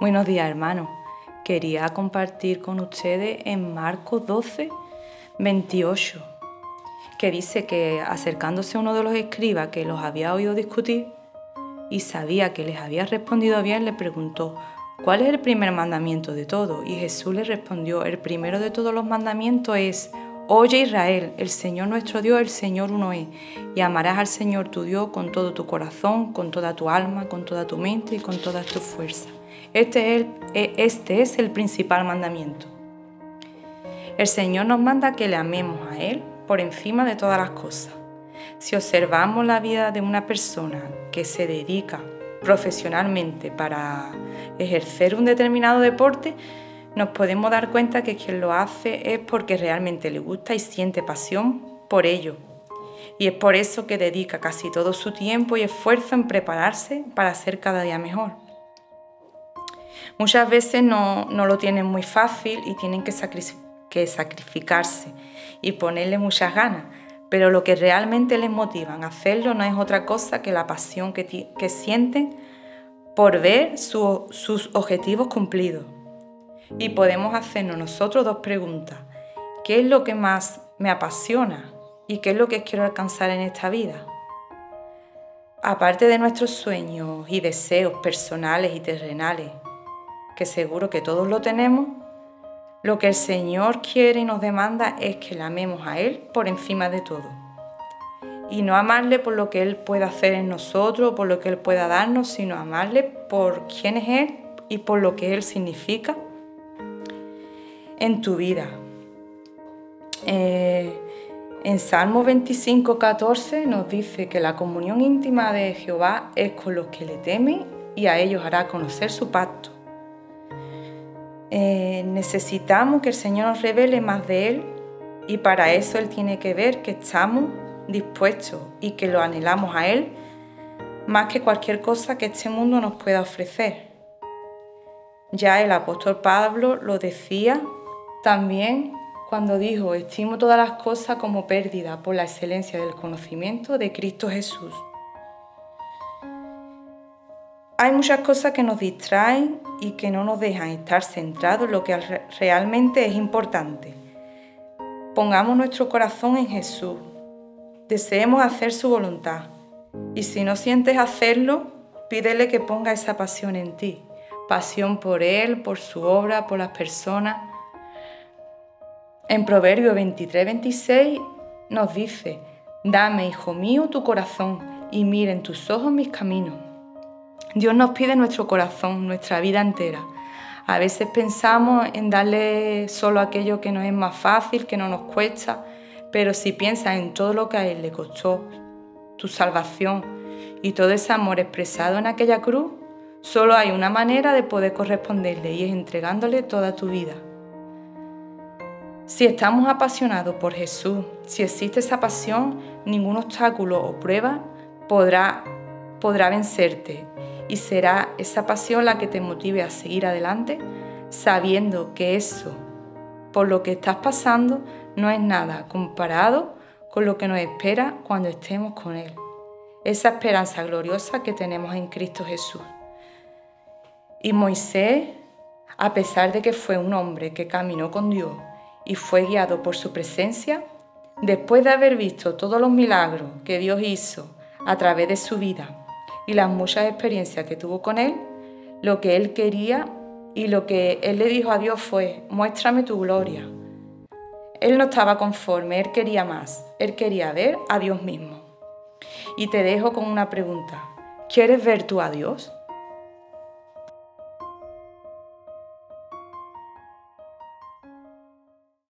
Buenos días, hermanos. Quería compartir con ustedes en Marcos 12, 28, que dice que acercándose uno de los escribas que los había oído discutir y sabía que les había respondido bien, le preguntó, ¿cuál es el primer mandamiento de todo? Y Jesús le respondió, el primero de todos los mandamientos es, Oye Israel, el Señor nuestro Dios, el Señor uno es, y amarás al Señor tu Dios con todo tu corazón, con toda tu alma, con toda tu mente y con todas tus fuerzas. Este es, el, e, este es el principal mandamiento. El Señor nos manda que le amemos a Él por encima de todas las cosas. Si observamos la vida de una persona que se dedica profesionalmente para ejercer un determinado deporte, nos podemos dar cuenta que quien lo hace es porque realmente le gusta y siente pasión por ello. Y es por eso que dedica casi todo su tiempo y esfuerzo en prepararse para ser cada día mejor. Muchas veces no, lo tienen muy fácil y tienen que, sacrificarse y ponerle muchas ganas, pero lo que realmente les motiva a hacerlo no es otra cosa que la pasión que sienten por ver sus objetivos cumplidos. Y podemos hacernos nosotros dos preguntas. ¿Qué es lo que más me apasiona? ¿Y qué es lo que quiero alcanzar en esta vida? Aparte de nuestros sueños y deseos personales y terrenales, que seguro que todos lo tenemos, lo que el Señor quiere y nos demanda es que le amemos a Él por encima de todo. Y no amarle por lo que Él pueda hacer en nosotros, por lo que Él pueda darnos, sino amarle por quién es Él y por lo que Él significa en tu vida. Eh, en Salmo 25, 14 nos dice que la comunión íntima de Jehová es con los que le temen y a ellos hará conocer su pacto. Eh, necesitamos que el Señor nos revele más de Él y para eso Él tiene que ver que estamos dispuestos y que lo anhelamos a Él más que cualquier cosa que este mundo nos pueda ofrecer. Ya el apóstol Pablo lo decía también cuando dijo, estimo todas las cosas como pérdida por la excelencia del conocimiento de Cristo Jesús. Hay muchas cosas que nos distraen y que no nos dejan estar centrados en lo que realmente es importante. Pongamos nuestro corazón en Jesús. Deseemos hacer su voluntad. Y si no sientes hacerlo, pídele que ponga esa pasión en ti. Pasión por Él, por su obra, por las personas en Proverbio 23, 26 nos dice, dame, hijo mío, tu corazón y miren tus ojos mis caminos. Dios nos pide nuestro corazón, nuestra vida entera. A veces pensamos en darle solo aquello que nos es más fácil, que no nos cuesta, pero si piensas en todo lo que a Él le costó, tu salvación y todo ese amor expresado en aquella cruz, solo hay una manera de poder corresponderle y es entregándole toda tu vida. Si estamos apasionados por Jesús, si existe esa pasión, ningún obstáculo o prueba podrá, podrá vencerte y será esa pasión la que te motive a seguir adelante sabiendo que eso por lo que estás pasando no es nada comparado con lo que nos espera cuando estemos con Él. Esa esperanza gloriosa que tenemos en Cristo Jesús. Y Moisés, a pesar de que fue un hombre que caminó con Dios, y fue guiado por su presencia, después de haber visto todos los milagros que Dios hizo a través de su vida y las muchas experiencias que tuvo con Él, lo que Él quería y lo que Él le dijo a Dios fue, muéstrame tu gloria. Él no estaba conforme, Él quería más, Él quería ver a Dios mismo. Y te dejo con una pregunta, ¿quieres ver tú a Dios?